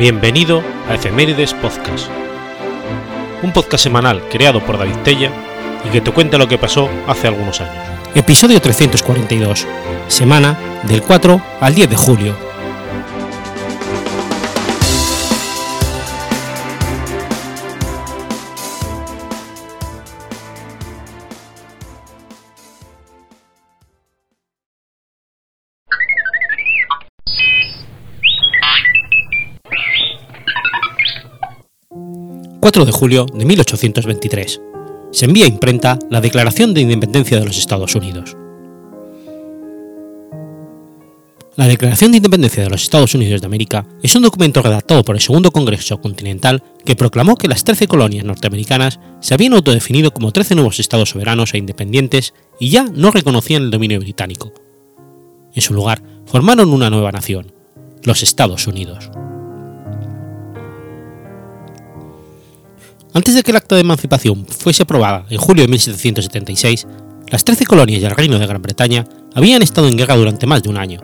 Bienvenido a Efemérides Podcast, un podcast semanal creado por David Tella y que te cuenta lo que pasó hace algunos años. Episodio 342, semana del 4 al 10 de julio. 4 de julio de 1823. Se envía a imprenta la Declaración de Independencia de los Estados Unidos. La Declaración de Independencia de los Estados Unidos de América es un documento redactado por el Segundo Congreso Continental que proclamó que las 13 colonias norteamericanas se habían autodefinido como 13 nuevos estados soberanos e independientes y ya no reconocían el dominio británico. En su lugar, formaron una nueva nación, los Estados Unidos. Antes de que el acta de emancipación fuese aprobada en julio de 1776, las trece colonias y el Reino de Gran Bretaña habían estado en guerra durante más de un año.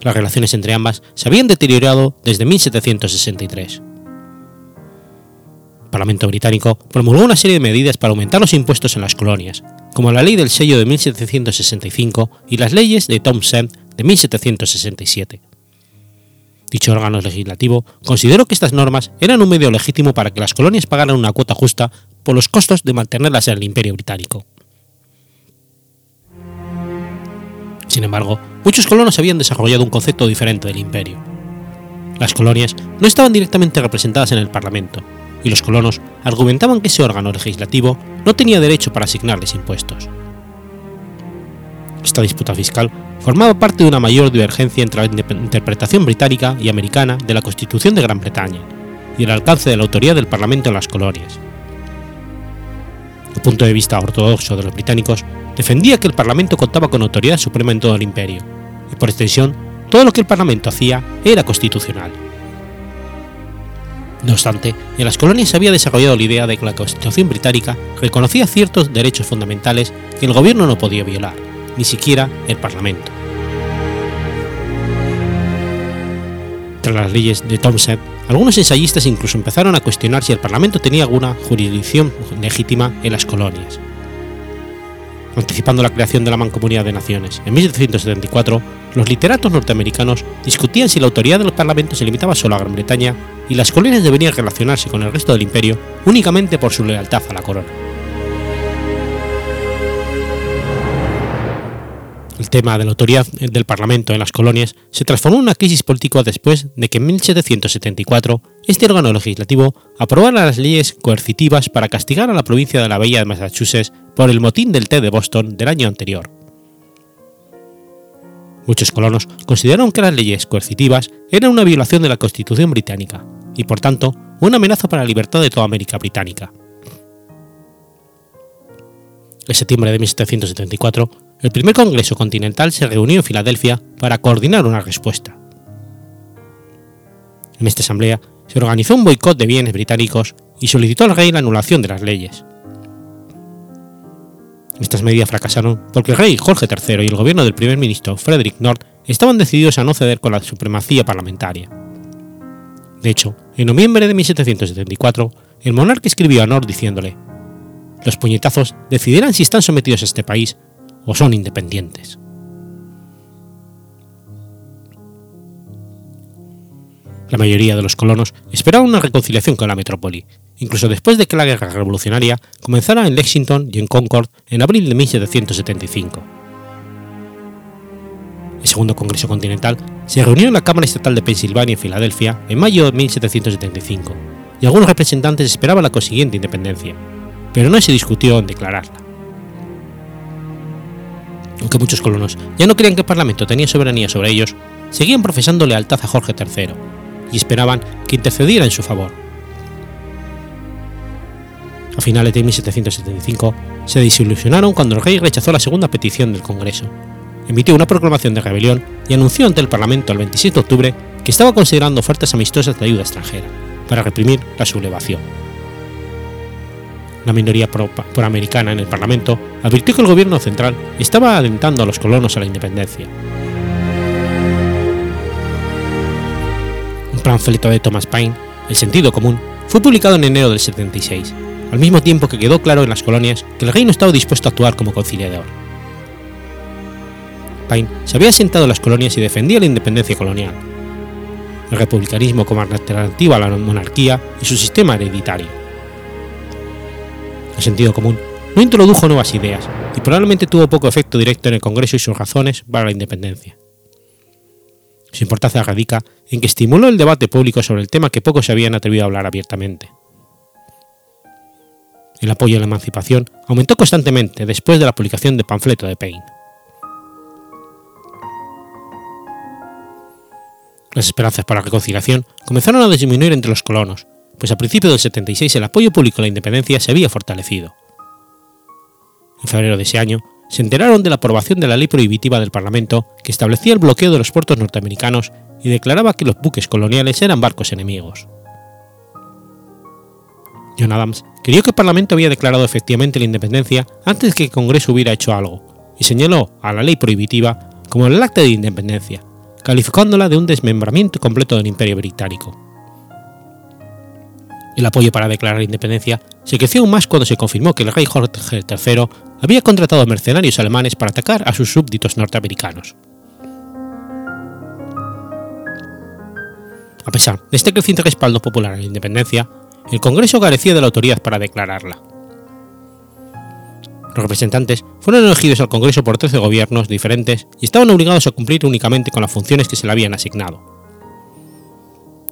Las relaciones entre ambas se habían deteriorado desde 1763. El Parlamento británico promulgó una serie de medidas para aumentar los impuestos en las colonias, como la Ley del Sello de 1765 y las leyes de Townshend de 1767 Dicho órgano legislativo consideró que estas normas eran un medio legítimo para que las colonias pagaran una cuota justa por los costos de mantenerlas en el Imperio Británico. Sin embargo, muchos colonos habían desarrollado un concepto diferente del imperio. Las colonias no estaban directamente representadas en el Parlamento, y los colonos argumentaban que ese órgano legislativo no tenía derecho para asignarles impuestos. Esta disputa fiscal formaba parte de una mayor divergencia entre la interpretación británica y americana de la Constitución de Gran Bretaña y el alcance de la autoridad del Parlamento en las colonias. El punto de vista ortodoxo de los británicos defendía que el Parlamento contaba con autoridad suprema en todo el imperio, y por extensión, todo lo que el Parlamento hacía era constitucional. No obstante, en las colonias se había desarrollado la idea de que la Constitución británica reconocía ciertos derechos fundamentales que el gobierno no podía violar, ni siquiera el Parlamento. Tras las leyes de Townshend, algunos ensayistas incluso empezaron a cuestionar si el Parlamento tenía alguna jurisdicción legítima en las colonias. Anticipando la creación de la Mancomunidad de Naciones, en 1774, los literatos norteamericanos discutían si la autoridad del Parlamento se limitaba solo a Gran Bretaña y las colonias deberían relacionarse con el resto del imperio únicamente por su lealtad a la corona. El tema de la autoridad del Parlamento en las colonias se transformó en una crisis política después de que en 1774 este órgano legislativo aprobara las leyes coercitivas para castigar a la provincia de la Bahía de Massachusetts por el motín del té de Boston del año anterior. Muchos colonos consideraron que las leyes coercitivas eran una violación de la Constitución británica y, por tanto, una amenaza para la libertad de toda América británica. En septiembre de 1774, el primer Congreso Continental se reunió en Filadelfia para coordinar una respuesta. En esta asamblea se organizó un boicot de bienes británicos y solicitó al rey la anulación de las leyes. Estas medidas fracasaron porque el rey Jorge III y el gobierno del primer ministro Frederick North estaban decididos a no ceder con la supremacía parlamentaria. De hecho, en noviembre de 1774, el monarca escribió a North diciéndole: Los puñetazos decidirán si están sometidos a este país o son independientes. La mayoría de los colonos esperaban una reconciliación con la metrópoli, incluso después de que la guerra revolucionaria comenzara en Lexington y en Concord en abril de 1775. El segundo Congreso Continental se reunió en la Cámara Estatal de Pensilvania en Filadelfia en mayo de 1775, y algunos representantes esperaban la consiguiente independencia, pero no se discutió en declararla aunque muchos colonos ya no creían que el Parlamento tenía soberanía sobre ellos, seguían profesando lealtad a Jorge III y esperaban que intercediera en su favor. A finales de 1775 se desilusionaron cuando el rey rechazó la segunda petición del Congreso, emitió una proclamación de rebelión y anunció ante el Parlamento el 27 de octubre que estaba considerando ofertas amistosas de ayuda extranjera para reprimir la sublevación la minoría proamericana en el Parlamento, advirtió que el gobierno central estaba alentando a los colonos a la independencia. Un panfleto de Thomas Paine, El sentido común, fue publicado en enero del 76, al mismo tiempo que quedó claro en las colonias que el rey no estaba dispuesto a actuar como conciliador. Paine se había asentado en las colonias y defendía la independencia colonial, el republicanismo como alternativa a la monarquía y su sistema hereditario. El sentido común no introdujo nuevas ideas y probablemente tuvo poco efecto directo en el Congreso y sus razones para la independencia. Su importancia radica en que estimuló el debate público sobre el tema que pocos se habían atrevido a hablar abiertamente. El apoyo a la emancipación aumentó constantemente después de la publicación del panfleto de Paine. Las esperanzas para la reconciliación comenzaron a disminuir entre los colonos, pues a principios del 76 el apoyo público a la independencia se había fortalecido. En febrero de ese año, se enteraron de la aprobación de la ley prohibitiva del Parlamento que establecía el bloqueo de los puertos norteamericanos y declaraba que los buques coloniales eran barcos enemigos. John Adams creyó que el Parlamento había declarado efectivamente la independencia antes que el Congreso hubiera hecho algo, y señaló a la ley prohibitiva como el acta de independencia, calificándola de un desmembramiento completo del Imperio Británico. El apoyo para declarar la independencia se creció aún más cuando se confirmó que el rey Jorge III había contratado mercenarios alemanes para atacar a sus súbditos norteamericanos. A pesar de este creciente respaldo popular a la independencia, el Congreso carecía de la autoridad para declararla. Los representantes fueron elegidos al Congreso por 13 gobiernos diferentes y estaban obligados a cumplir únicamente con las funciones que se le habían asignado.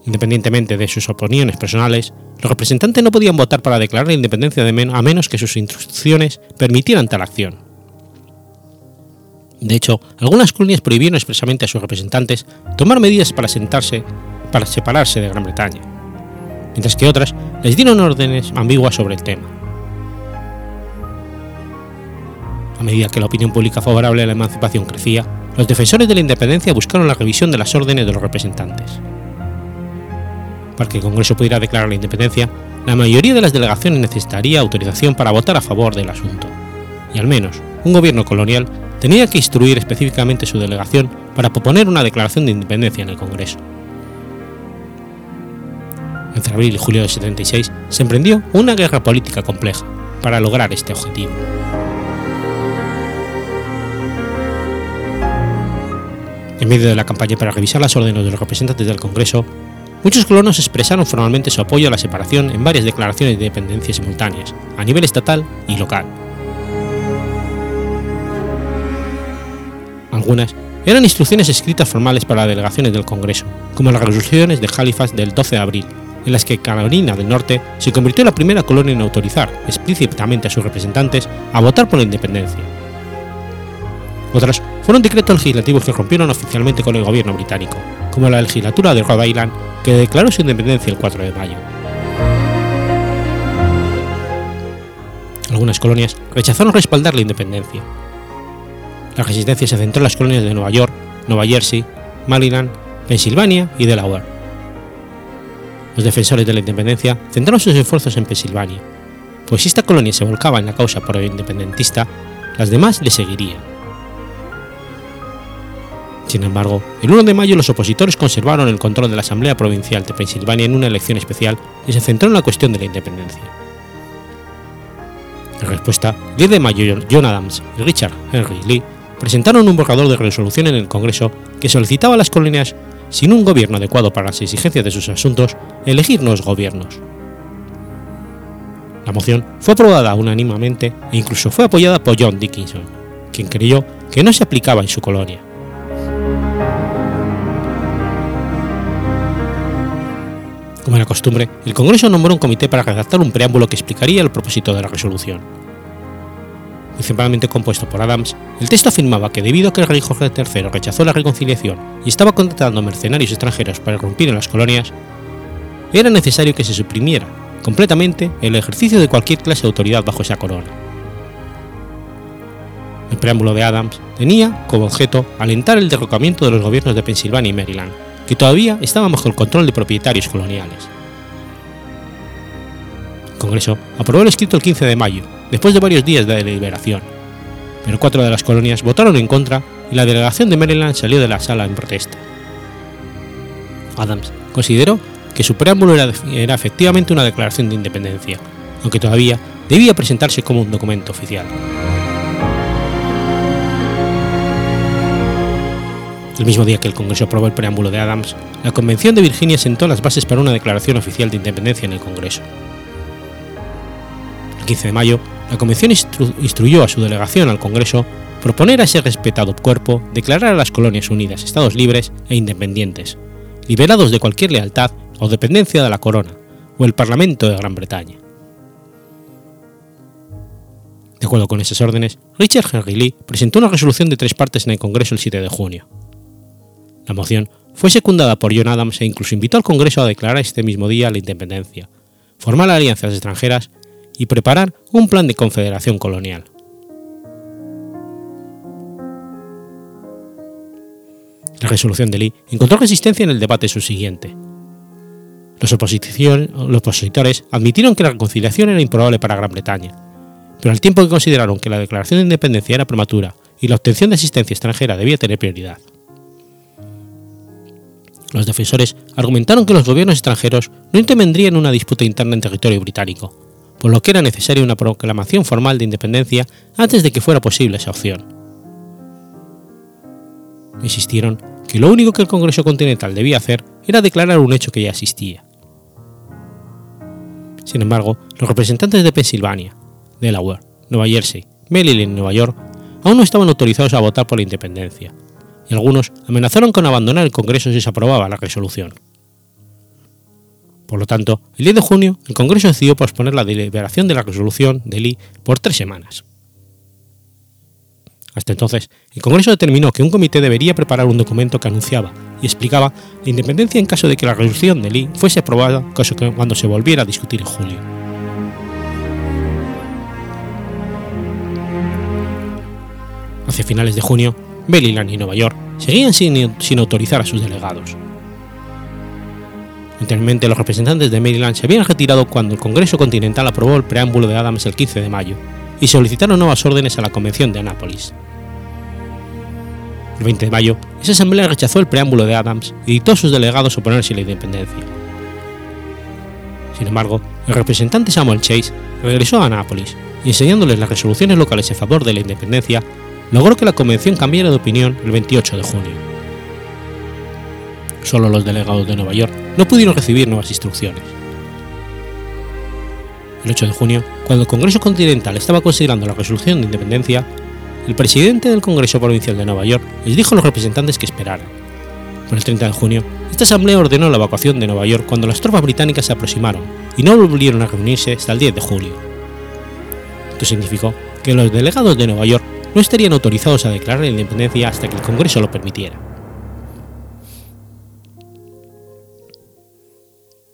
Independientemente de sus opiniones personales, los representantes no podían votar para declarar la independencia de a menos que sus instrucciones permitieran tal acción. De hecho, algunas colonias prohibieron expresamente a sus representantes tomar medidas para, sentarse, para separarse de Gran Bretaña, mientras que otras les dieron órdenes ambiguas sobre el tema. A medida que la opinión pública favorable a la emancipación crecía, los defensores de la independencia buscaron la revisión de las órdenes de los representantes. Para que el Congreso pudiera declarar la independencia, la mayoría de las delegaciones necesitaría autorización para votar a favor del asunto, y al menos un gobierno colonial tenía que instruir específicamente su delegación para proponer una declaración de independencia en el Congreso. Entre abril y julio de 76 se emprendió una guerra política compleja para lograr este objetivo. En medio de la campaña para revisar las órdenes de los representantes del Congreso, muchos colonos expresaron formalmente su apoyo a la separación en varias declaraciones de independencia simultáneas, a nivel estatal y local. Algunas eran instrucciones escritas formales para delegaciones del Congreso, como las resoluciones de Halifax del 12 de abril, en las que Carolina del Norte se convirtió en la primera colonia en autorizar explícitamente a sus representantes a votar por la independencia. Otras fueron decretos legislativos que rompieron oficialmente con el gobierno británico, como la legislatura de Rhode Island, que declaró su independencia el 4 de mayo. Algunas colonias rechazaron respaldar la independencia. La resistencia se centró en las colonias de Nueva York, Nueva Jersey, Maryland, Pensilvania y Delaware. Los defensores de la independencia centraron sus esfuerzos en Pensilvania, pues si esta colonia se volcaba en la causa pro-independentista, las demás le seguirían. Sin embargo, el 1 de mayo los opositores conservaron el control de la Asamblea Provincial de Pensilvania en una elección especial y se centró en la cuestión de la independencia. En respuesta, el 10 de mayo John Adams y Richard Henry Lee presentaron un borrador de resolución en el Congreso que solicitaba a las colonias, sin un gobierno adecuado para las exigencias de sus asuntos, elegir nuevos gobiernos. La moción fue aprobada unánimemente e incluso fue apoyada por John Dickinson, quien creyó que no se aplicaba en su colonia. Como era costumbre, el Congreso nombró un comité para redactar un preámbulo que explicaría el propósito de la resolución. Principalmente compuesto por Adams, el texto afirmaba que debido a que el rey Jorge III rechazó la reconciliación y estaba contratando mercenarios extranjeros para irrumpir en las colonias, era necesario que se suprimiera completamente el ejercicio de cualquier clase de autoridad bajo esa corona. El preámbulo de Adams tenía como objeto alentar el derrocamiento de los gobiernos de Pensilvania y Maryland, que todavía estaban bajo el control de propietarios coloniales. El Congreso aprobó el escrito el 15 de mayo, después de varios días de deliberación, pero cuatro de las colonias votaron en contra y la delegación de Maryland salió de la sala en protesta. Adams consideró que su preámbulo era, era efectivamente una declaración de independencia, aunque todavía debía presentarse como un documento oficial. El mismo día que el Congreso aprobó el preámbulo de Adams, la Convención de Virginia sentó las bases para una declaración oficial de independencia en el Congreso. El 15 de mayo, la Convención instruyó a su delegación al Congreso proponer a ese respetado cuerpo declarar a las colonias unidas Estados libres e independientes, liberados de cualquier lealtad o dependencia de la corona o el Parlamento de Gran Bretaña. De acuerdo con esas órdenes, Richard Henry Lee presentó una resolución de tres partes en el Congreso el 7 de junio. La moción fue secundada por John Adams e incluso invitó al Congreso a declarar este mismo día la independencia, formar alianzas extranjeras y preparar un plan de confederación colonial. La resolución de Lee encontró resistencia en el debate subsiguiente. Los, opositores admitieron que la reconciliación era improbable para Gran Bretaña, pero al tiempo que consideraron que la declaración de independencia era prematura y la obtención de asistencia extranjera debía tener prioridad. Los defensores argumentaron que los gobiernos extranjeros no intervendrían en una disputa interna en territorio británico, por lo que era necesaria una proclamación formal de independencia antes de que fuera posible esa opción. Insistieron que lo único que el Congreso Continental debía hacer era declarar un hecho que ya existía. Sin embargo, los representantes de Pensilvania, Delaware, Nueva Jersey, Maryland y Nueva York aún no estaban autorizados a votar por la independencia, y algunos amenazaron con abandonar el Congreso si se aprobaba la resolución. Por lo tanto, el 10 de junio, el Congreso decidió posponer la deliberación de la resolución de Lee por tres semanas. Hasta entonces, el Congreso determinó que un comité debería preparar un documento que anunciaba y explicaba la independencia en caso de que la resolución de Lee fuese aprobada cuando se volviera a discutir en julio. Hacia finales de junio, Maryland y Nueva York seguían sin, sin autorizar a sus delegados. Anteriormente, los representantes de Maryland se habían retirado cuando el Congreso Continental aprobó el preámbulo de Adams el 15 de mayo y solicitaron nuevas órdenes a la Convención de Anápolis. El 20 de mayo, esa asamblea rechazó el preámbulo de Adams y dictó a sus delegados oponerse a la independencia. Sin embargo, el representante Samuel Chase regresó a Anápolis y enseñándoles las resoluciones locales en favor de la independencia, logró que la convención cambiara de opinión el 28 de junio. Solo los delegados de Nueva York no pudieron recibir nuevas instrucciones. El 8 de junio, cuando el Congreso Continental estaba considerando la resolución de independencia, el presidente del Congreso Provincial de Nueva York les dijo a los representantes que esperaran. Por el 30 de junio, esta asamblea ordenó la evacuación de Nueva York cuando las tropas británicas se aproximaron y no volvieron a reunirse hasta el 10 de julio. Esto significó que los delegados de Nueva York no estarían autorizados a declarar la independencia hasta que el Congreso lo permitiera.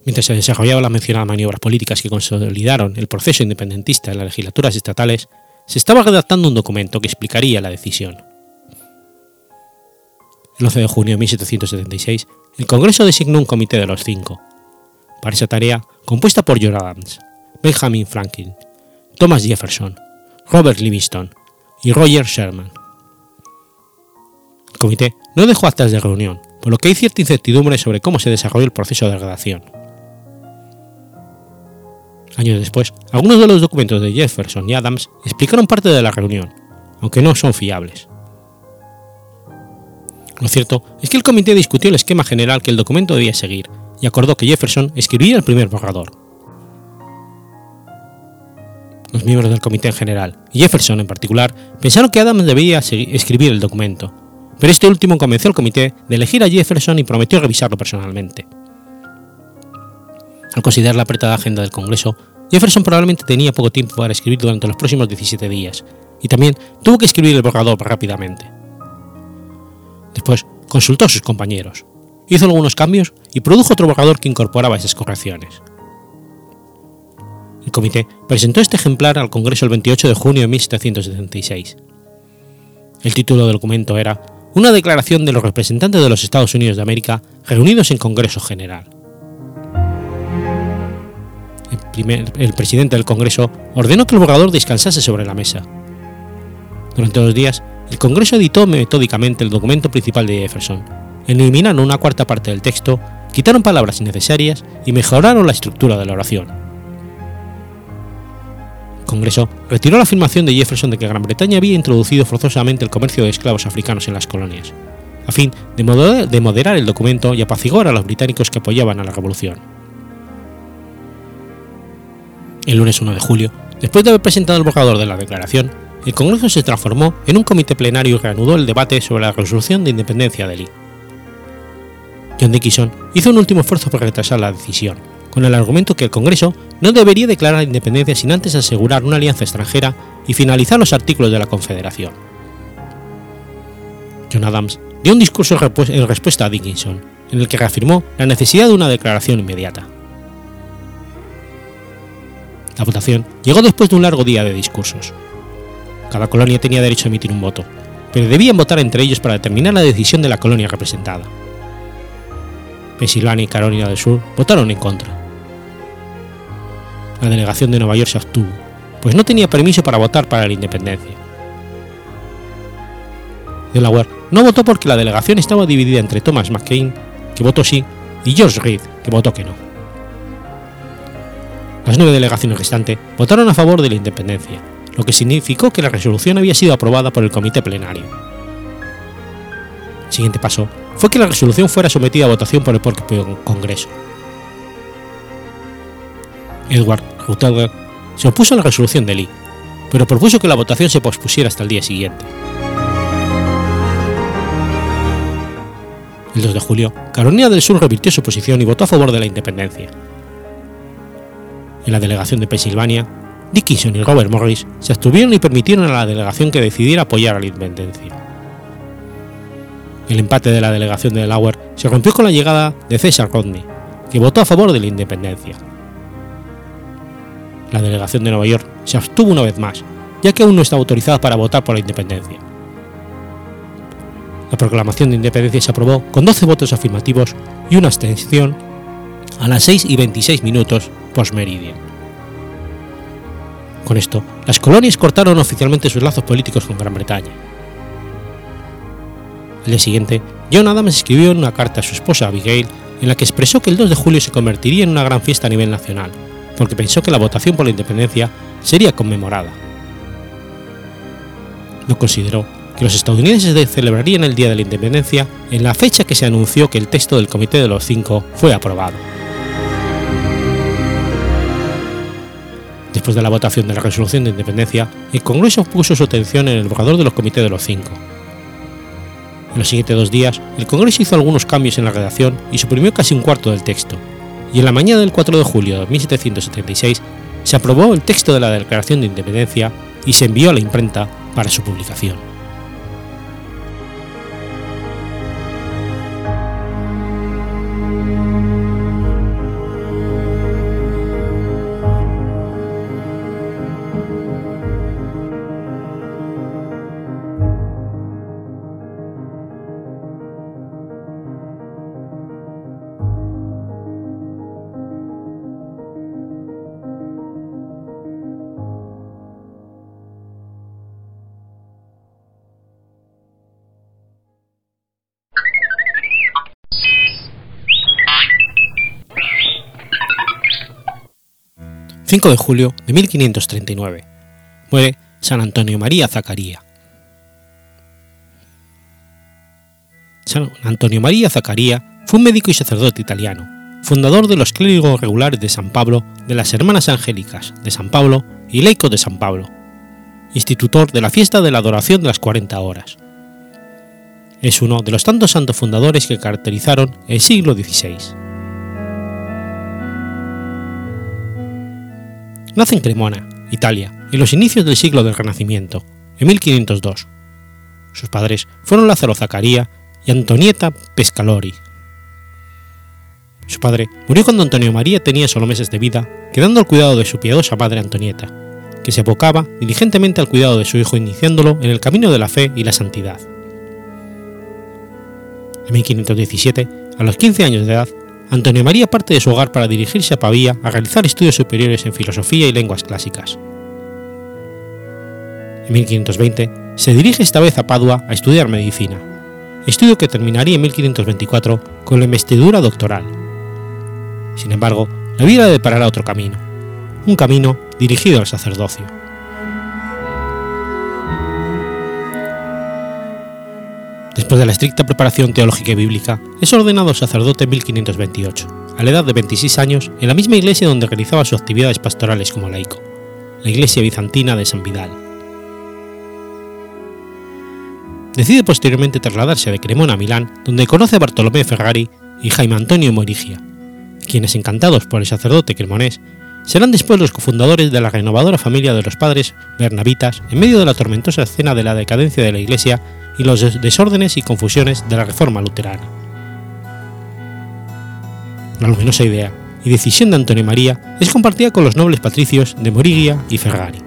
Mientras se desarrollaban las mencionadas maniobras políticas que consolidaron el proceso independentista en las legislaturas estatales, se estaba redactando un documento que explicaría la decisión. El 11 de junio de 1776, el Congreso designó un comité de los cinco, para esa tarea compuesta por John Adams, Benjamin Franklin, Thomas Jefferson, Robert Livingston y Roger Sherman. El comité no dejó actas de reunión, por lo que hay cierta incertidumbre sobre cómo se desarrolló el proceso de redacción. Años después, algunos de los documentos de Jefferson y Adams explicaron parte de la reunión, aunque no son fiables. Lo cierto es que el comité discutió el esquema general que el documento debía seguir y acordó que Jefferson escribiría el primer borrador. Los miembros del comité en general, y Jefferson en particular, pensaron que Adams debía escribir el documento, pero este último convenció al comité de elegir a Jefferson y prometió revisarlo personalmente. Al considerar la apretada agenda del Congreso, Jefferson probablemente tenía poco tiempo para escribir durante los próximos 17 días, y también tuvo que escribir el borrador rápidamente. Después consultó a sus compañeros, hizo algunos cambios y produjo otro borrador que incorporaba esas correcciones. El comité presentó este ejemplar al Congreso el 28 de junio de 1776. El título del documento era Una declaración de los representantes de los Estados Unidos de América reunidos en Congreso General el presidente del Congreso ordenó que el borrador descansase sobre la mesa. Durante dos días, el Congreso editó metódicamente el documento principal de Jefferson, eliminando una cuarta parte del texto quitaron palabras innecesarias y mejoraron la estructura de la oración. Congreso retiró la afirmación de Jefferson de que Gran Bretaña había introducido forzosamente el comercio de esclavos africanos en las colonias, a fin de moderar, de moderar el documento y apaciguar a los británicos que apoyaban a la revolución. El lunes 1 de julio, después de haber presentado el borrador de la declaración, el Congreso se transformó en un comité plenario y reanudó el debate sobre la resolución de independencia de Lee. John Dickinson hizo un último esfuerzo para retrasar la decisión, con el argumento que el Congreso no debería declarar la independencia sin antes asegurar una alianza extranjera y finalizar los artículos de la Confederación. John Adams dio un discurso en respuesta a Dickinson, en el que reafirmó la necesidad de una declaración inmediata. La votación llegó después de un largo día de discursos. Cada colonia tenía derecho a emitir un voto, pero debían votar entre ellos para determinar la decisión de la colonia representada. Pensilvania y Carolina del Sur votaron en contra. La delegación de Nueva York se abstuvo, pues no tenía permiso para votar para la independencia. Delaware no votó porque la delegación estaba dividida entre Thomas McCain, que votó sí, y George Reed, que votó que no. Las nueve delegaciones restantes votaron a favor de la independencia, lo que significó que la resolución había sido aprobada por el comité plenario. El siguiente paso fue que la resolución fuera sometida a votación por el propio Congreso. Edward Rutherford se opuso a la resolución de Lee, pero propuso que la votación se pospusiera hasta el día siguiente. El 2 de julio, Carolina del Sur revirtió su posición y votó a favor de la independencia. En la delegación de Pensilvania, Dickinson y Robert Morris se abstuvieron y permitieron a la delegación que decidiera apoyar a la independencia. El empate de la delegación de Delaware se rompió con la llegada de Cesar Rodney, que votó a favor de la independencia. La delegación de Nueva York se abstuvo una vez más, ya que aún no estaba autorizada para votar por la independencia. La proclamación de independencia se aprobó con 12 votos afirmativos y una abstención a las 6 y 26 minutos post-meridian. Con esto, las colonias cortaron oficialmente sus lazos políticos con Gran Bretaña. El día siguiente, John Adams escribió una carta a su esposa Abigail en la que expresó que el 2 de julio se convertiría en una gran fiesta a nivel nacional, porque pensó que la votación por la independencia sería conmemorada. No consideró que los estadounidenses celebrarían el Día de la Independencia en la fecha que se anunció que el texto del Comité de los Cinco fue aprobado. Después de la votación de la resolución de independencia, el Congreso puso su atención en el borrador de los comités de los cinco. En los siguientes dos días, el Congreso hizo algunos cambios en la redacción y suprimió casi un cuarto del texto, y en la mañana del 4 de julio de 1776 se aprobó el texto de la Declaración de Independencia y se envió a la imprenta para su publicación. 5 de julio de 1539. Muere San Antonio María Zacaría. San Antonio María Zacaría fue un médico y sacerdote italiano, fundador de los clérigos regulares de San Pablo, de las Hermanas Angélicas de San Pablo y laico de San Pablo, institutor de la fiesta de la adoración de las 40 horas. Es uno de los tantos santos fundadores que caracterizaron el siglo XVI. Nace en Cremona, Italia, en los inicios del siglo del Renacimiento, en 1502. Sus padres fueron Lázaro Zacaría y Antonieta Pescalori. Su padre murió cuando Antonio María tenía solo meses de vida, quedando al cuidado de su piadosa madre Antonieta, que se abocaba diligentemente al cuidado de su hijo iniciándolo en el camino de la fe y la santidad. En 1517, a los 15 años de edad, Antonio María parte de su hogar para dirigirse a Pavía a realizar estudios superiores en filosofía y lenguas clásicas. En 1520 se dirige esta vez a Padua a estudiar medicina, estudio que terminaría en 1524 con la investidura doctoral Sin embargo, la vida le deparará otro camino, un camino dirigido al sacerdocio. Después de la estricta preparación teológica y bíblica, es ordenado sacerdote en 1528, a la edad de 26 años, en la misma iglesia donde realizaba sus actividades pastorales como laico, la iglesia bizantina de San Vidal. Decide posteriormente trasladarse de Cremona a Milán, donde conoce a Bartolomé Ferrari y Jaime Antonio Morigia, quienes, encantados por el sacerdote cremonés, serán después los cofundadores de la renovadora familia de los padres bernabitas en medio de la tormentosa escena de la decadencia de la Iglesia y los desórdenes y confusiones de la reforma luterana. La luminosa idea y decisión de Antonio María es compartida con los nobles patricios de Morigia y Ferrari.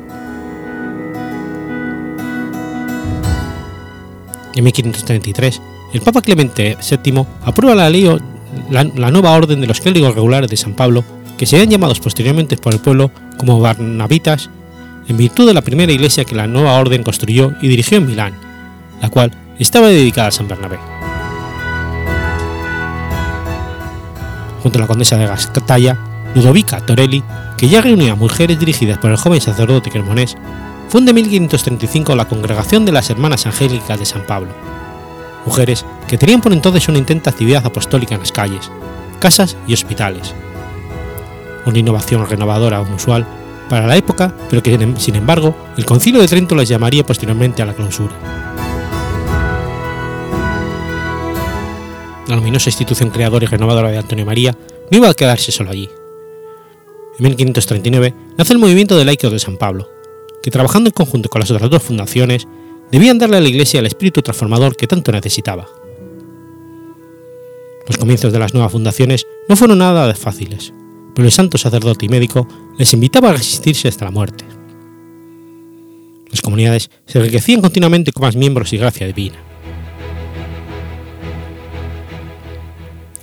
En 1533, el Papa Clemente VII aprueba la ley la, la nueva orden de los clérigos regulares de San Pablo, que serían llamados posteriormente por el pueblo como Barnabitas, en virtud de la primera iglesia que la nueva orden construyó y dirigió en Milán, la cual estaba dedicada a San Bernabé. Junto a la condesa de Gascatalla, Ludovica Torelli, que ya reunía mujeres dirigidas por el joven sacerdote cremonés, funda en 1535 la Congregación de las Hermanas Angélicas de San Pablo, mujeres que tenían por entonces una intenta actividad apostólica en las calles, casas y hospitales. Una innovación renovadora unusual para la época, pero que sin embargo el Concilio de Trento las llamaría posteriormente a la clausura. La luminosa institución creadora y renovadora de Antonio María no iba a quedarse solo allí. En 1539 nace el movimiento de laicos de San Pablo, que trabajando en conjunto con las otras dos fundaciones, debían darle a la Iglesia el espíritu transformador que tanto necesitaba. Los comienzos de las nuevas fundaciones no fueron nada fáciles, pero el santo sacerdote y médico les invitaba a resistirse hasta la muerte. Las comunidades se enriquecían continuamente con más miembros y gracia divina.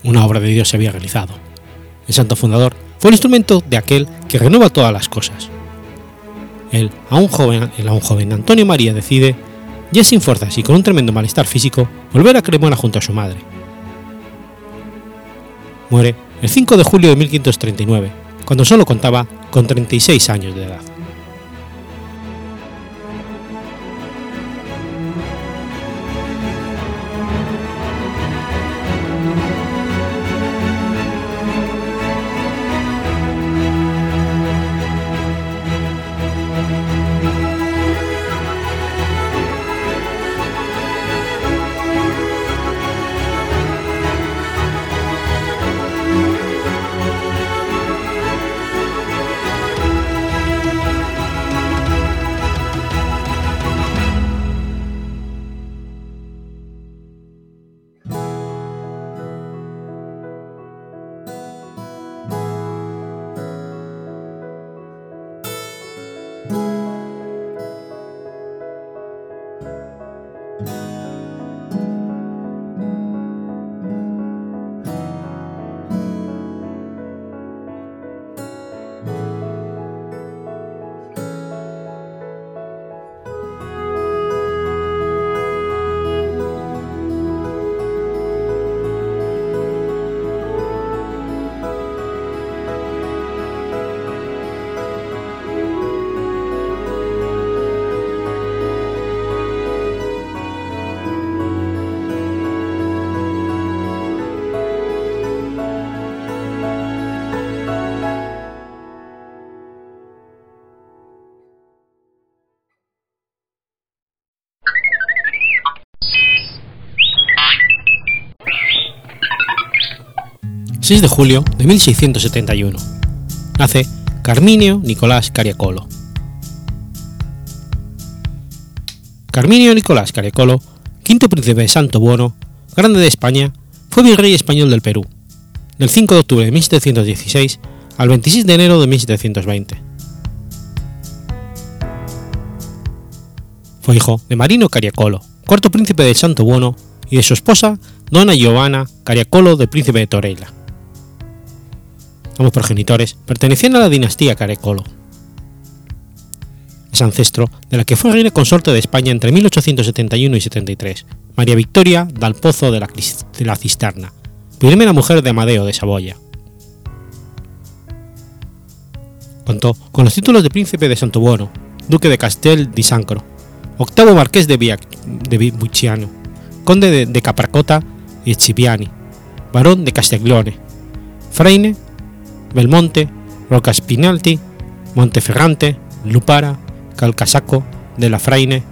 Una obra de Dios se había realizado. El santo fundador fue el instrumento de aquel que renueva todas las cosas. Él, a un joven, él, a un joven Antonio María decide, ya sin fuerzas y con un tremendo malestar físico, volver a Cremona junto a su madre. Muere el 5 de julio de 1539, cuando solo contaba con 36 años de edad. 6 de julio de 1671. Nace Carminio Nicolás Cariacolo. Carminio Nicolás Cariacolo, quinto príncipe de Santo Buono, grande de España, fue virrey español del Perú, del 5 de octubre de 1716 al 26 de enero de 1720. Fue hijo de Marino Cariacolo, cuarto príncipe del Santo Buono, y de su esposa, Dona Giovanna Cariacolo del príncipe de Torella ambos progenitores, pertenecían a la dinastía Carecolo. Es ancestro de la que fue reina consorte de España entre 1871 y 73, María Victoria dal Pozo de la, de Cisterna, primera mujer de Amadeo de Saboya. Contó con los títulos de príncipe de Santobuono, duque de Castel di Sancro, octavo marqués de, Via, de Bucciano, conde de, de Capracota y Cipiani, barón de Castiglione, Freine, Belmonte, Rocaspinalti, Monteferrante, Lupara, Calcasaco, de la Fraine,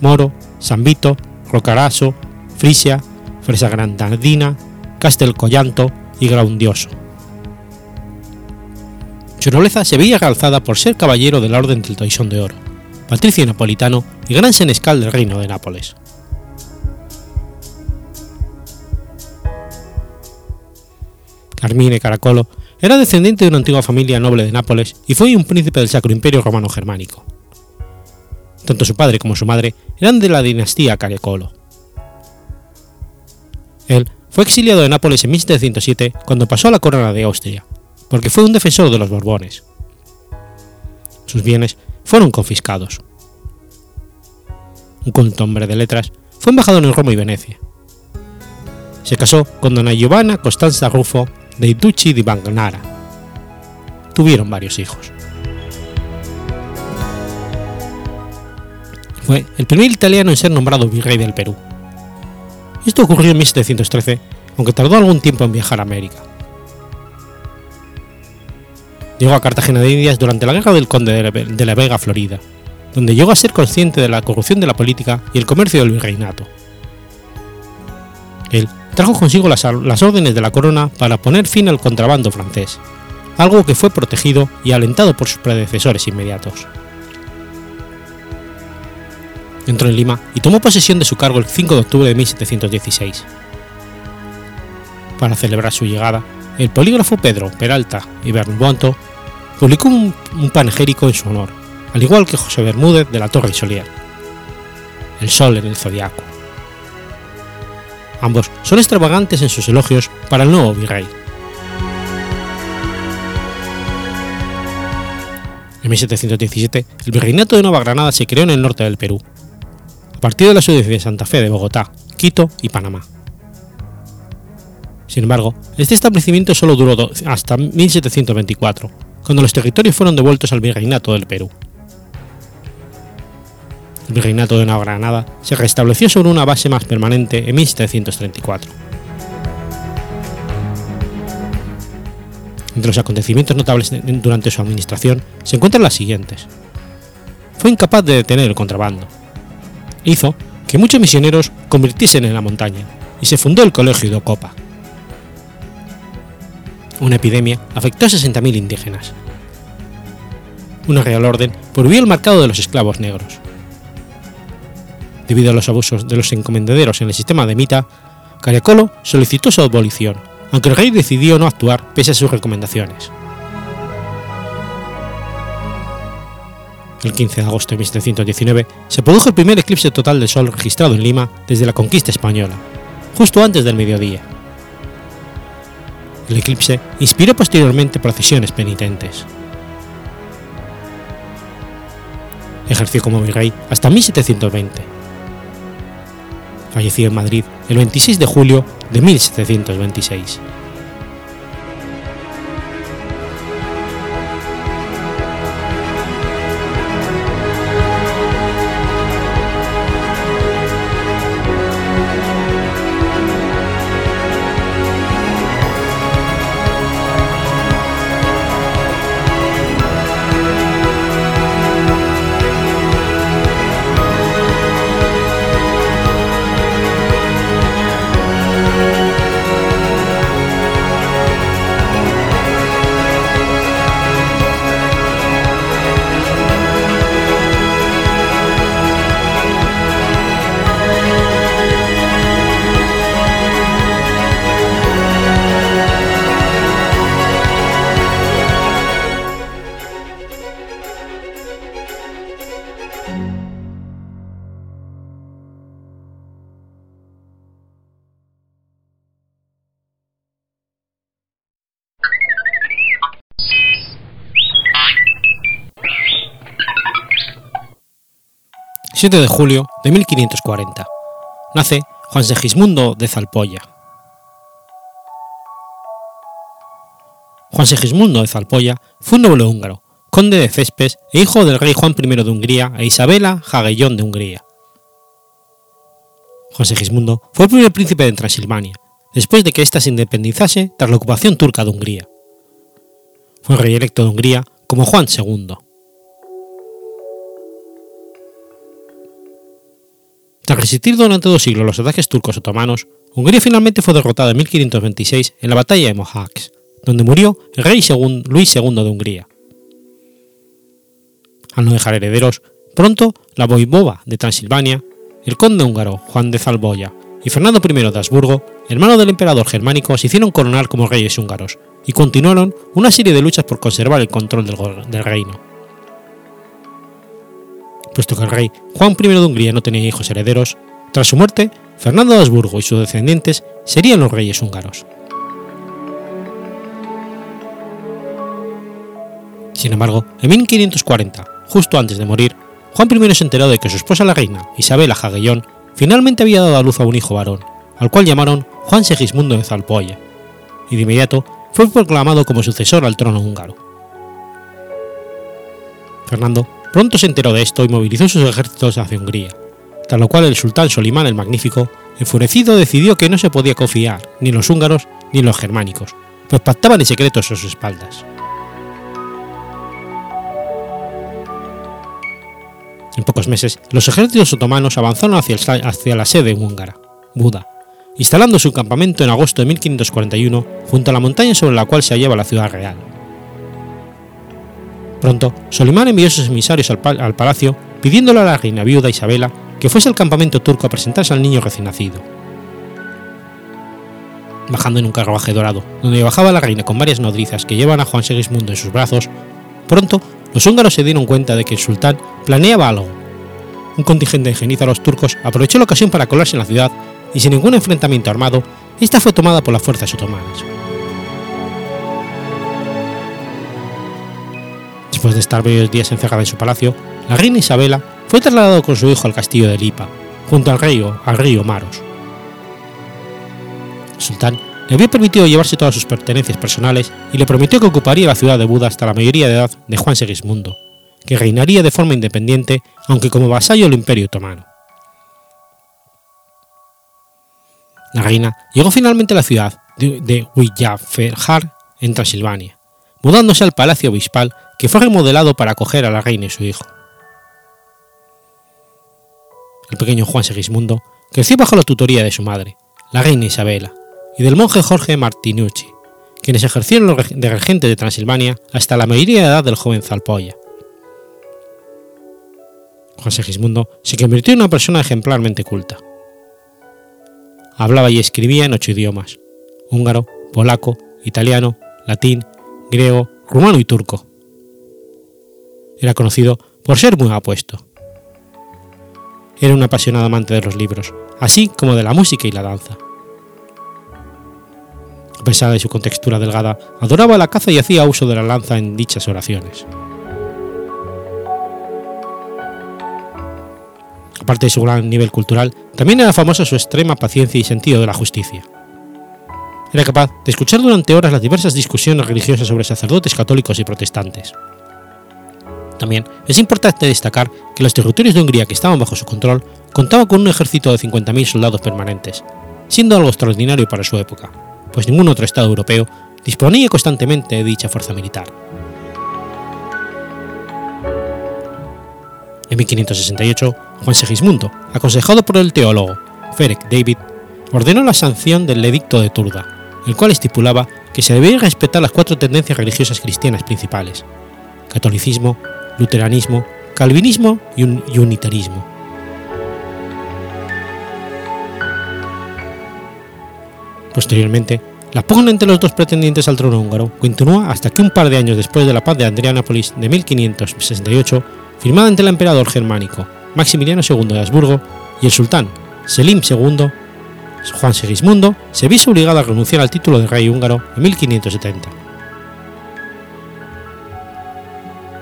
Moro, San Vito, Rocaraso, Frisia, Fresa Grandadina, Castelcollanto y Graundioso. Su nobleza se veía realzada por ser caballero de la Orden del Toisón de Oro, patricio napolitano y gran senescal del Reino de Nápoles. Carmine Caracolo era descendiente de una antigua familia noble de Nápoles y fue un príncipe del Sacro Imperio Romano Germánico. Tanto su padre como su madre eran de la dinastía Caracolo. Él fue exiliado de Nápoles en 1707 cuando pasó a la corona de Austria, porque fue un defensor de los Borbones. Sus bienes fueron confiscados. Un culto hombre de letras, fue embajador en Roma y Venecia. Se casó con dona Giovanna Costanza Ruffo de Ducci di Bagnara. Tuvieron varios hijos. Fue el primer italiano en ser nombrado virrey del Perú. Esto ocurrió en 1713, aunque tardó algún tiempo en viajar a América. Llegó a Cartagena de Indias durante la guerra del Conde de la Vega, Florida, donde llegó a ser consciente de la corrupción de la política y el comercio del virreinato. Él trajo consigo las, órdenes de la corona para poner fin al contrabando francés, algo que fue protegido y alentado por sus predecesores inmediatos. Entró en Lima y tomó posesión de su cargo el 5 de octubre de 1716. Para celebrar su llegada, el polígrafo Pedro Peralta y Bernabonto publicó un, un panegírico en su honor, al igual que José Bermúdez de la Torre y Solier. El sol en el zodiaco. Ambos son extravagantes en sus elogios para el nuevo virrey. En 1717, el virreinato de Nueva Granada se creó en el norte del Perú, a partir de la ciudad de Santa Fe de Bogotá, Quito y Panamá. Sin embargo, este establecimiento solo duró hasta 1724, cuando los territorios fueron devueltos al virreinato del Perú. El virreinato de Nueva Granada se restableció sobre una base más permanente en 1734. Entre los acontecimientos notables durante su administración se encuentran las siguientes. Fue incapaz de detener el contrabando. Hizo que muchos misioneros convirtiesen en la montaña y se fundó el Colegio de Ocopa. Una epidemia afectó a 60.000 indígenas. Una real orden prohibió el mercado de los esclavos negros debido a los abusos de los encomendaderos en el sistema de Mita, Cariacolo solicitó su abolición, aunque el rey decidió no actuar pese a sus recomendaciones. El 15 de agosto de 1719 se produjo el primer eclipse total del Sol registrado en Lima desde la conquista española, justo antes del mediodía. El eclipse inspiró posteriormente procesiones penitentes. Ejerció como virrey hasta 1720 falleció en Madrid el 26 de julio de 1726. 7 de julio de 1540. Nace Juan Segismundo de Zalpolla. Juan Segismundo de Zalpolla fue un noble húngaro, conde de Cespes e hijo del rey Juan I de Hungría e Isabela Jagellón de Hungría. Juan Segismundo fue el primer príncipe de Transilvania, después de que ésta se independizase tras la ocupación turca de Hungría. Fue rey electo de Hungría como Juan II. Tras resistir durante dos siglos los ataques turcos otomanos, Hungría finalmente fue derrotada en 1526 en la batalla de Mohacs, donde murió el rey Luis II de Hungría. Al no dejar herederos, pronto la voivova de Transilvania, el conde húngaro Juan de Zalboya y Fernando I de Habsburgo, hermano del emperador germánico, se hicieron coronar como reyes húngaros y continuaron una serie de luchas por conservar el control del, reino. Puesto que el rey Juan I de Hungría no tenía hijos herederos, tras su muerte, Fernando de Habsburgo y sus descendientes serían los reyes húngaros. Sin embargo, en 1540, justo antes de morir, Juan I se enteró de que su esposa la reina, Isabela Jagellón, finalmente había dado a luz a un hijo varón, al cual llamaron Juan Segismundo de Zalpoye, y de inmediato fue proclamado como sucesor al trono húngaro. Fernando pronto se enteró de esto y movilizó sus ejércitos hacia Hungría, tras lo cual el sultán Solimán el Magnífico, enfurecido, decidió que no se podía confiar ni los húngaros ni los germánicos, pues pactaban en secreto sus espaldas. En pocos meses, los ejércitos otomanos avanzaron hacia, hacia la sede húngara, Buda, instalando su campamento en agosto de 1541 junto a la montaña sobre la cual se hallaba la ciudad real. Pronto, Solimán envió sus emisarios al, al palacio pidiéndole a la reina viuda Isabela que fuese al campamento turco a presentarse al niño recién nacido. Bajando en un carruaje dorado, donde bajaba la reina con varias nodrizas que llevan a Juan Segismundo en sus brazos, pronto los húngaros se dieron cuenta de que el sultán planeaba algo. Un contingente de genízaros turcos aprovechó la ocasión para colarse en la ciudad y sin ningún enfrentamiento armado, esta fue tomada por las fuerzas otomanas. Después de estar varios días encerrada en su palacio, la reina Isabela fue trasladada con su hijo al castillo de Lipa, junto al río, al río Maros. El sultán le había permitido llevarse todas sus pertenencias personales y le prometió que ocuparía la ciudad de Buda hasta la mayoría de edad de Juan Segismundo, que reinaría de forma independiente, aunque como vasallo del Imperio Otomano. La reina llegó finalmente a la ciudad de Villaferjar, en Transilvania, mudándose al palacio obispal que fue remodelado para acoger a la reina y su hijo. El pequeño Juan Segismundo creció bajo la tutoría de su madre, la reina Isabela, y del monje Jorge Martinucci, quienes ejercieron de regente de Transilvania hasta la mayoría de edad del joven Zalpoya. Juan Segismundo se convirtió en una persona ejemplarmente culta. Hablaba y escribía en ocho idiomas, húngaro, polaco, italiano, latín, griego, rumano y turco. Era conocido por ser muy apuesto. Era un apasionado amante de los libros, así como de la música y la danza pesar de su contextura delgada, adoraba la caza y hacía uso de la lanza en dichas oraciones. Aparte de su gran nivel cultural, también era famosa su extrema paciencia y sentido de la justicia. Era capaz de escuchar durante horas las diversas discusiones religiosas sobre sacerdotes católicos y protestantes. También es importante destacar que los territorios de Hungría que estaban bajo su control contaban con un ejército de 50.000 soldados permanentes, siendo algo extraordinario para su época pues ningún otro Estado europeo disponía constantemente de dicha fuerza militar. En 1568, Juan Segismundo, aconsejado por el teólogo Ferenc David, ordenó la sanción del Edicto de Turda, el cual estipulaba que se debían respetar las cuatro tendencias religiosas cristianas principales: catolicismo, luteranismo, calvinismo y unitarismo Posteriormente, la pugna entre los dos pretendientes al trono húngaro continúa hasta que un par de años después de la paz de Adrianápolis de 1568, firmada entre el emperador germánico Maximiliano II de Habsburgo y el sultán Selim II, Juan Segismundo se viese obligado a renunciar al título de rey húngaro en 1570.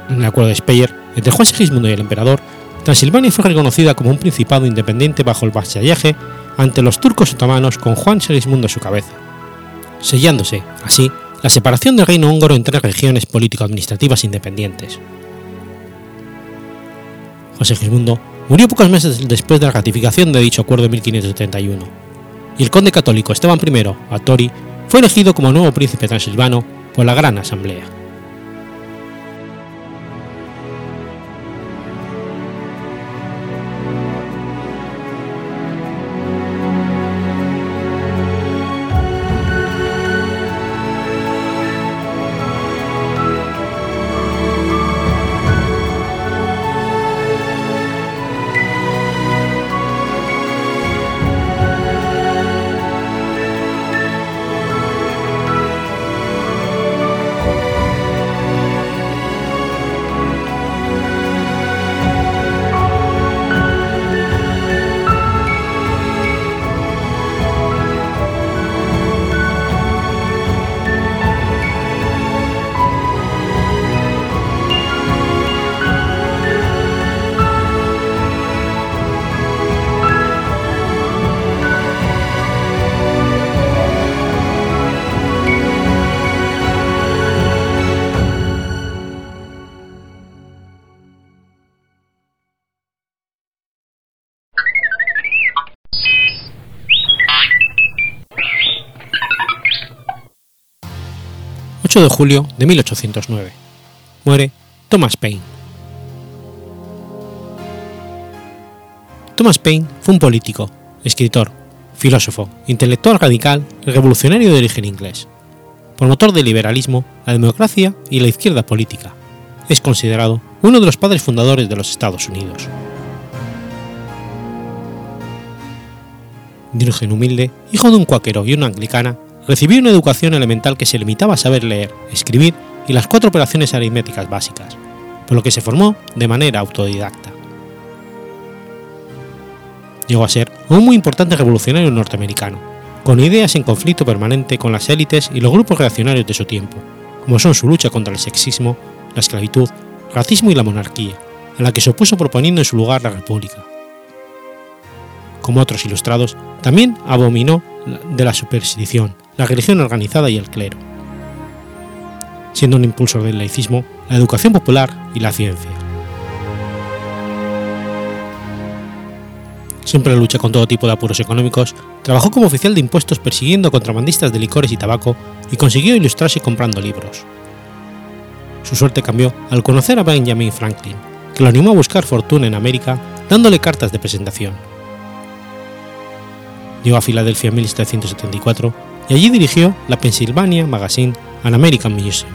En el acuerdo de Speyer entre Juan Segismundo y el emperador, Transilvania fue reconocida como un principado independiente bajo el vasallaje ante los turcos otomanos con Juan Segismundo a su cabeza, sellándose, así, la separación del reino húngaro en tres regiones político-administrativas independientes. José Gismundo murió pocos meses después de la ratificación de dicho acuerdo en 1571, y el conde católico Esteban I, Atori, fue elegido como nuevo príncipe transilvano por la Gran Asamblea. 8 de julio de 1809. Muere Thomas Paine. Thomas Paine fue un político, escritor, filósofo, intelectual radical y revolucionario de origen inglés. Promotor del liberalismo, la democracia y la izquierda política, es considerado uno de los padres fundadores de los Estados Unidos. De humilde, hijo de un cuáquero y una anglicana, recibió una educación elemental que se limitaba a saber leer, escribir y las cuatro operaciones aritméticas básicas, por lo que se formó de manera autodidacta. Llegó a ser un muy importante revolucionario norteamericano, con ideas en conflicto permanente con las élites y los grupos reaccionarios de su tiempo, como son su lucha contra el sexismo, la esclavitud, el racismo y la monarquía, en la que se opuso proponiendo en su lugar la república. Como otros ilustrados, también abominó de la superstición, la religión organizada y el clero, siendo un impulsor del laicismo, la educación popular y la ciencia. Siempre lucha con todo tipo de apuros económicos, trabajó como oficial de impuestos persiguiendo contrabandistas de licores y tabaco y consiguió ilustrarse comprando libros. Su suerte cambió al conocer a Benjamin Franklin, que lo animó a buscar fortuna en América dándole cartas de presentación. Llegó a Filadelfia en 1774 y allí dirigió la Pennsylvania Magazine and American Museum.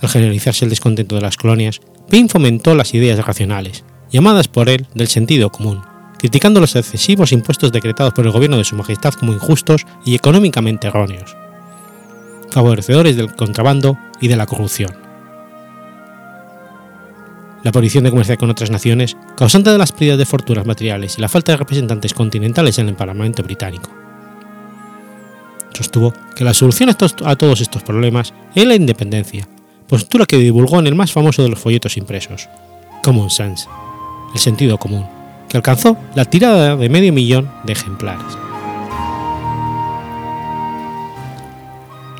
Al generalizarse el descontento de las colonias, Paine fomentó las ideas racionales, llamadas por él del sentido común, criticando los excesivos impuestos decretados por el gobierno de Su Majestad como injustos y económicamente erróneos, favorecedores del contrabando y de la corrupción la prohibición de comerciar con otras naciones, causante de las pérdidas de fortunas materiales y la falta de representantes continentales en el Parlamento británico. Sostuvo que la solución a todos estos problemas es la independencia, postura que divulgó en el más famoso de los folletos impresos, Common Sense, el sentido común, que alcanzó la tirada de medio millón de ejemplares.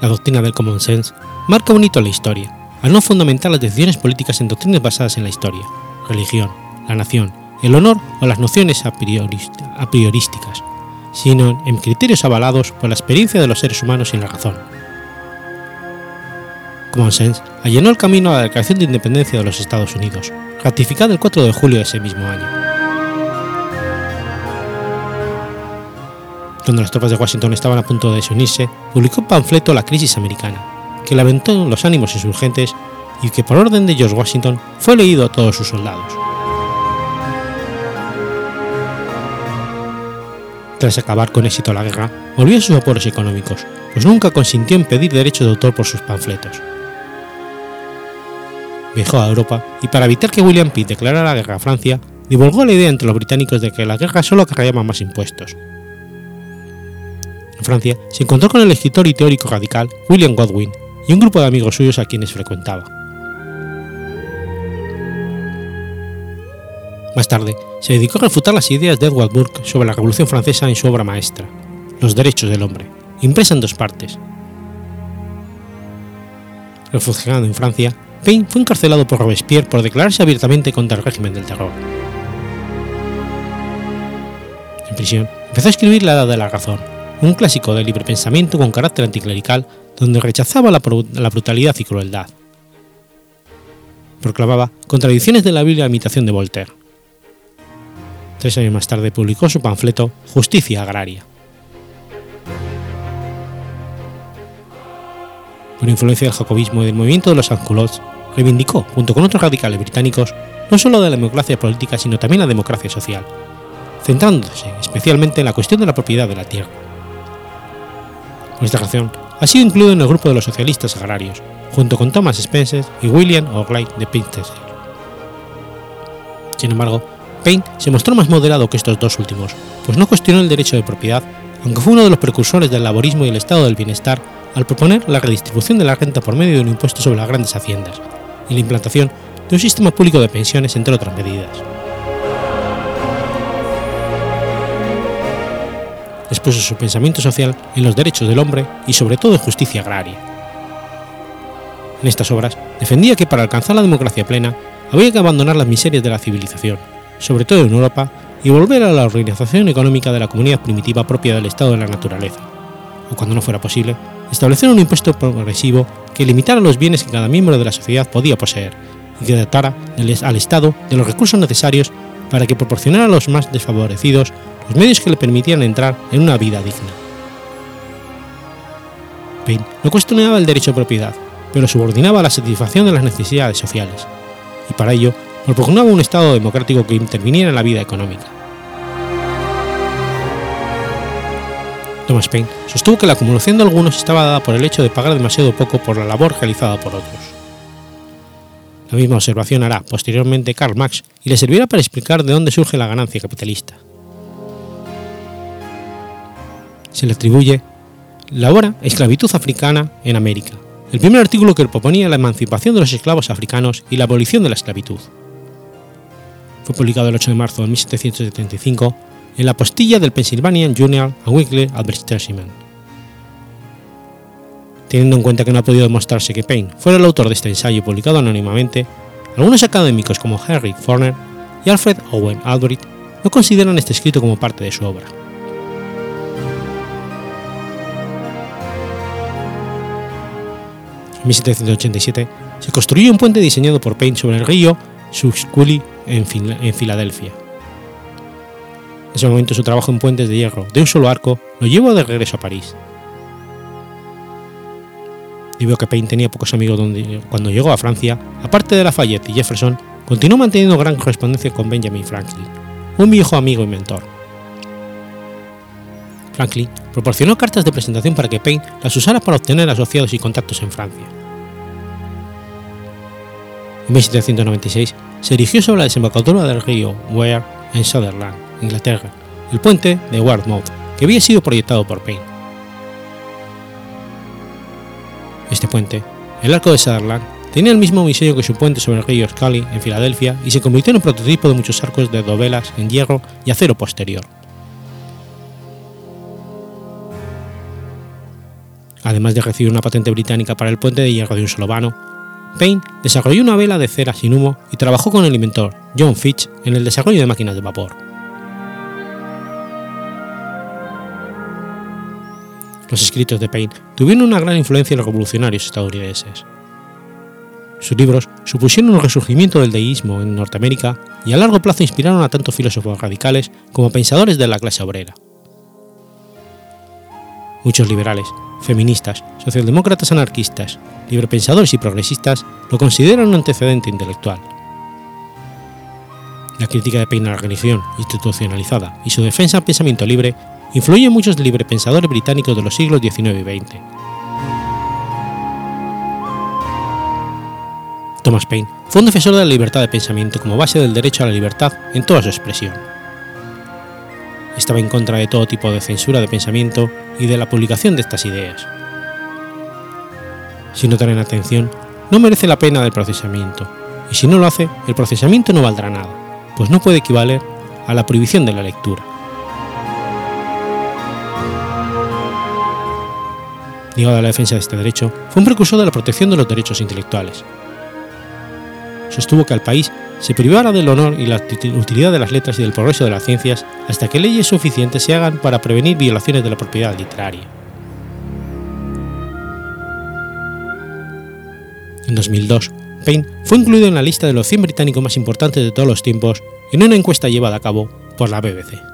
La doctrina del Common Sense marca un hito en la historia, al no fundamentar las decisiones políticas en doctrinas basadas en la historia, religión, la nación, el honor o las nociones a, priorísticas, sino en criterios avalados por la experiencia de los seres humanos y la razón. Common Sense allanó el camino a la Declaración de Independencia de los Estados Unidos, ratificada el 4 de julio de ese mismo año. Cuando las tropas de Washington estaban a punto de desunirse, publicó un panfleto La crisis americana, que lamentó los ánimos insurgentes y que por orden de George Washington fue leído a todos sus soldados. Tras acabar con éxito la guerra, volvió a sus apuros económicos, pues nunca consintió en pedir derecho de autor por sus panfletos. Viajó a Europa y para evitar que William Pitt declarara la guerra a Francia, divulgó la idea entre los británicos de que la guerra solo acarreaba más impuestos, en Francia se encontró con el escritor y teórico radical William Godwin y un grupo de amigos suyos a quienes frecuentaba. Más tarde, se dedicó a refutar las ideas de Edward Burke sobre la Revolución Francesa en su obra maestra, Los derechos del hombre, impresa en dos partes. Refugiado en Francia, Paine fue encarcelado por Robespierre por declararse abiertamente contra el régimen del terror. En prisión, empezó a escribir La Edad de la Razón, un clásico de libre pensamiento con carácter anticlerical donde rechazaba la, brutalidad y crueldad. Proclamaba contradicciones de la Biblia a imitación de Voltaire. Tres años más tarde publicó su panfleto Justicia Agraria. Por influencia del jacobismo y del movimiento de los sans reivindicó, junto con otros radicales británicos, no solo la democracia política, sino también la democracia social, centrándose especialmente en la cuestión de la propiedad de la tierra. Por esta razón, ha sido incluido en el grupo de los socialistas agrarios, junto con Thomas Spencer y William O'Reilly de Pinterest. Sin embargo, Paine se mostró más moderado que estos dos últimos, pues no cuestionó el derecho de propiedad, aunque fue uno de los precursores del laborismo y el estado del bienestar al proponer la redistribución de la renta por medio de un impuesto sobre las grandes haciendas y la implantación de un sistema público de pensiones, entre otras medidas. Expuso su pensamiento social en los derechos del hombre y sobre todo en justicia agraria. En estas obras defendía que para alcanzar la democracia plena había que abandonar las miserias de la civilización, sobre todo en Europa, y volver a la organización económica de la comunidad primitiva propia del estado de la naturaleza, o cuando no fuera posible, establecer un impuesto progresivo que limitara los bienes que cada miembro de la sociedad podía poseer y que dotara al Estado de los recursos necesarios para que proporcionara a los más desfavorecidos los medios que le permitieran entrar en una vida digna. Paine no cuestionaba el derecho de propiedad, pero subordinaba la satisfacción de las necesidades sociales, y para ello propugnaba un Estado democrático que interviniera en la vida económica. Thomas Paine sostuvo que la acumulación de algunos estaba dada por el hecho de pagar demasiado poco por la labor realizada por otros. La misma observación hará posteriormente Karl Marx y le servirá para explicar de dónde surge la ganancia capitalista. Se le atribuye la obra Esclavitud africana en América, el primer artículo que proponía la emancipación de los esclavos africanos y la abolición de la esclavitud. Fue publicado el 8 de marzo de 1775 en la postilla del Pennsylvania Journal and Weekly Advertisement. Teniendo en cuenta que no ha podido demostrarse que Paine fuera el autor de este ensayo publicado anónimamente, algunos académicos como Henry Forner y Alfred Owen Albrecht no consideran este escrito como parte de su obra. En 1787 se construyó un puente diseñado por Paine sobre el río Schuylkill en, en Filadelfia. En ese momento su trabajo en puentes de hierro de un solo arco lo llevó de regreso a París. Debido que Paine tenía pocos amigos donde, cuando llegó a Francia, aparte de Lafayette y Jefferson, continuó manteniendo gran correspondencia con Benjamin Franklin, un viejo amigo y mentor. Franklin proporcionó cartas de presentación para que Paine las usara para obtener asociados y contactos en Francia. En 1796 se erigió sobre la desembocadura del río Wear en Sutherland, Inglaterra, el puente de Wardmouth, que había sido proyectado por Paine. Este puente, el arco de Sutherland, tenía el mismo diseño que su puente sobre el río Scully en Filadelfia y se convirtió en un prototipo de muchos arcos de dovelas en hierro y acero posterior. Además de recibir una patente británica para el puente de hierro de un solo vano, Paine desarrolló una vela de cera sin humo y trabajó con el inventor John Fitch en el desarrollo de máquinas de vapor. Los escritos de Paine tuvieron una gran influencia en los revolucionarios estadounidenses. Sus libros supusieron un resurgimiento del deísmo en Norteamérica y a largo plazo inspiraron a tanto filósofos radicales como pensadores de la clase obrera. Muchos liberales, feministas, socialdemócratas anarquistas, librepensadores y progresistas lo consideran un antecedente intelectual. La crítica de Paine a la religión institucionalizada y su defensa al pensamiento libre influye en muchos librepensadores británicos de los siglos XIX y XX. Thomas Paine fue un defensor de la libertad de pensamiento como base del derecho a la libertad en toda su expresión. Estaba en contra de todo tipo de censura de pensamiento y de la publicación de estas ideas. Si no traen atención, no merece la pena del procesamiento, y si no lo hace, el procesamiento no valdrá nada, pues no puede equivaler a la prohibición de la lectura. ligado a la defensa de este derecho, fue un precursor de la protección de los derechos intelectuales. Sostuvo que al país se privara del honor y la utilidad de las letras y del progreso de las ciencias hasta que leyes suficientes se hagan para prevenir violaciones de la propiedad literaria. En 2002, Payne fue incluido en la lista de los 100 británicos más importantes de todos los tiempos en una encuesta llevada a cabo por la BBC.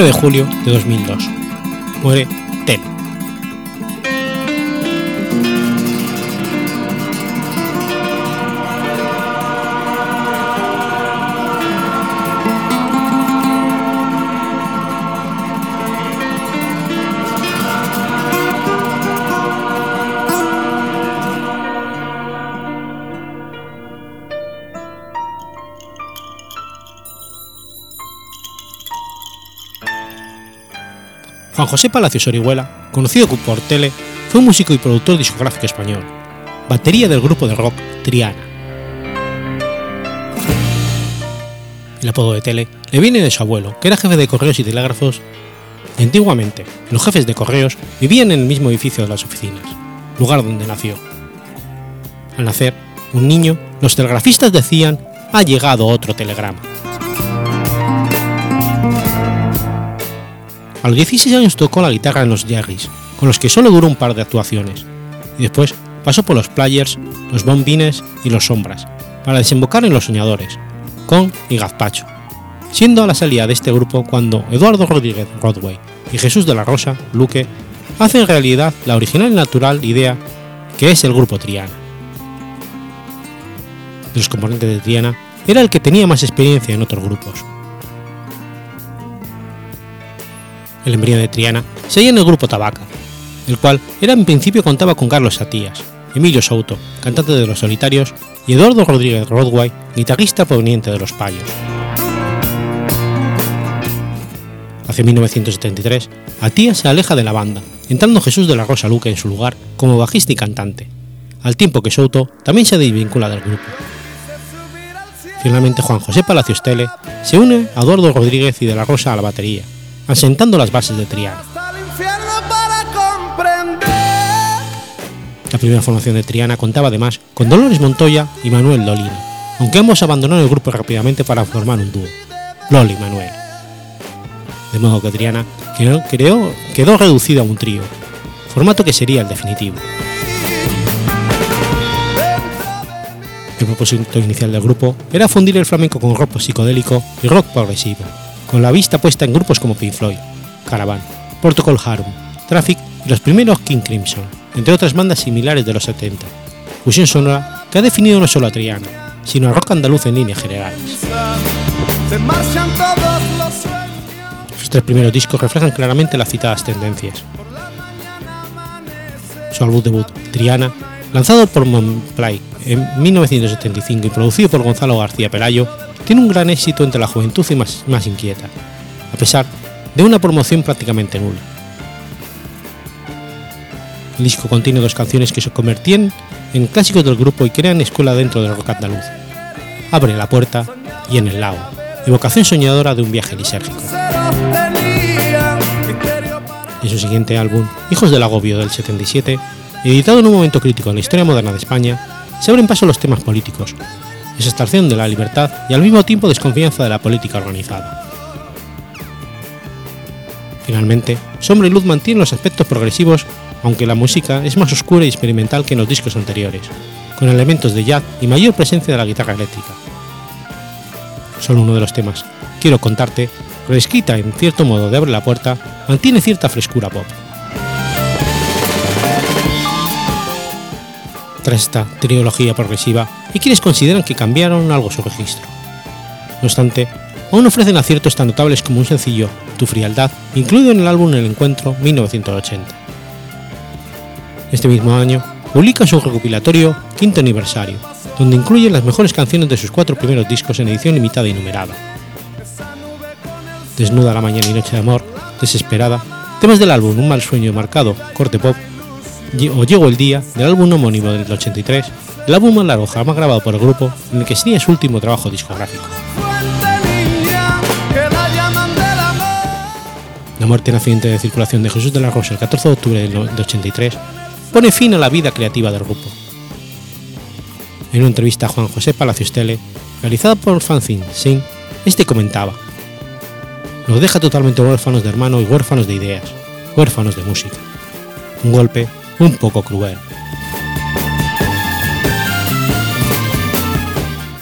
9 de julio de 2002. Muere José Palacios Orihuela, conocido por tele, fue un músico y productor discográfico español, batería del grupo de rock Triana. El apodo de Tele le viene de su abuelo, que era jefe de correos y telégrafos, antiguamente los jefes de correos vivían en el mismo edificio de las oficinas, lugar donde nació. Al nacer, un niño, los telegrafistas decían, ha llegado otro telegrama. A los 16 años tocó la guitarra en los Jerrys, con los que solo duró un par de actuaciones, y después pasó por los Players, los Bombines y los Sombras, para desembocar en los Soñadores, con y Gazpacho, siendo a la salida de este grupo cuando Eduardo Rodríguez Rodway y Jesús de la Rosa, Luque, hacen realidad la original y natural idea que es el grupo Triana. De los componentes de Triana, era el que tenía más experiencia en otros grupos, el embrión de Triana, se en el grupo Tabaca, el cual era en principio contaba con Carlos Satías, Emilio Souto, cantante de Los Solitarios, y Eduardo Rodríguez Rodway, guitarrista proveniente de Los Payos. Hacia 1973, Atías se aleja de la banda, entrando Jesús de la Rosa Luque en su lugar como bajista y cantante, al tiempo que Souto también se desvincula del grupo. Finalmente Juan José Palacios Tele se une a Eduardo Rodríguez y de la Rosa a la batería, asentando las bases de Triana. La primera formación de Triana contaba además con Dolores Montoya y Manuel Dolini, aunque ambos abandonaron el grupo rápidamente para formar un dúo, Loli y Manuel. De modo que Triana quedó, quedó reducido a un trío, formato que sería el definitivo. El propósito inicial del grupo era fundir el flamenco con rock psicodélico y rock progresivo, con la vista puesta en grupos como Pink Floyd, Caravan, Protocol Harum, Traffic y los primeros King Crimson, entre otras bandas similares de los 70, fusión sonora que ha definido no solo a Triana, sino a rock andaluz en línea general. Sus tres primeros discos reflejan claramente las citadas tendencias. Su álbum debut, Triana, lanzado por Monplay en 1975 y producido por Gonzalo García Pelayo, tiene un gran éxito entre la juventud y más, inquieta, a pesar de una promoción prácticamente nula. El disco contiene dos canciones que se convertían en clásicos del grupo y crean escuela dentro del rock andaluz. Abre la puerta y en el lago, evocación soñadora de un viaje lisérgico. En su siguiente álbum, Hijos del Agobio del 77, editado en un momento crítico en la historia moderna de España, se abren paso los temas políticos, exaltación de la libertad y al mismo tiempo desconfianza de la política organizada. Finalmente, Sombra y Luz mantienen los aspectos progresivos, aunque la música es más oscura y experimental que en los discos anteriores, con elementos de jazz y mayor presencia de la guitarra eléctrica. Solo uno de los temas, Quiero contarte, reescrita en cierto modo de Abre la Puerta, mantiene cierta frescura pop. tras esta trilogía progresiva y quienes consideran que cambiaron algo su registro. No obstante, aún ofrecen aciertos tan notables como un sencillo, Tu frialdad, incluido en el álbum El Encuentro 1980. Este mismo año, publica su recopilatorio Quinto Aniversario, donde incluye las mejores canciones de sus cuatro primeros discos en edición limitada y numerada. Desnuda la mañana y noche de amor, Desesperada, temas del álbum Un mal sueño marcado, corte pop o Llegó el Día, del álbum homónimo del 83, el álbum más largo jamás grabado por el grupo, en el que sería su último trabajo discográfico. La muerte en accidente de circulación de Jesús de la Rosa el 14 de octubre del 83 pone fin a la vida creativa del grupo. En una entrevista a Juan José Palacios Tele, realizada por Fanzine Sin, este comentaba: Nos deja totalmente huérfanos de hermano y huérfanos de ideas, huérfanos de música. Un golpe un poco cruel.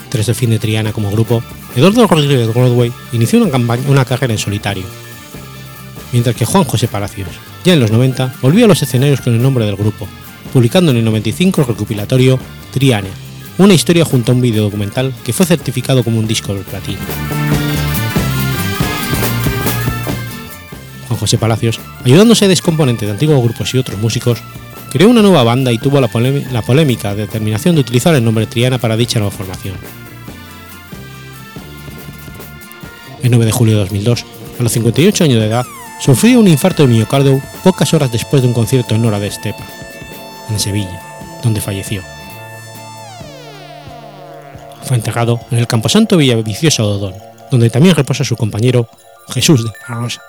Tras el fin de Triana como grupo, Eduardo Rodríguez Broadway inició una, una carrera en solitario, mientras que Juan José Palacios, ya en los 90, volvió a los escenarios con el nombre del grupo, publicando en el 95 el recopilatorio Triana, una historia junto a un video documental que fue certificado como un disco de platino. Juan José Palacios, ayudándose de descomponentes de antiguos grupos y otros músicos, creó una nueva banda y tuvo la, polémica determinación de utilizar el nombre Triana para dicha nueva formación. El 9 de julio de 2002, a los 58 años de edad, sufrió un infarto de miocardio pocas horas después de un concierto en Nora de Estepa, en Sevilla, donde falleció. Fue enterrado en el Camposanto Villaviciosa Odón, donde también reposa su compañero Jesús de la.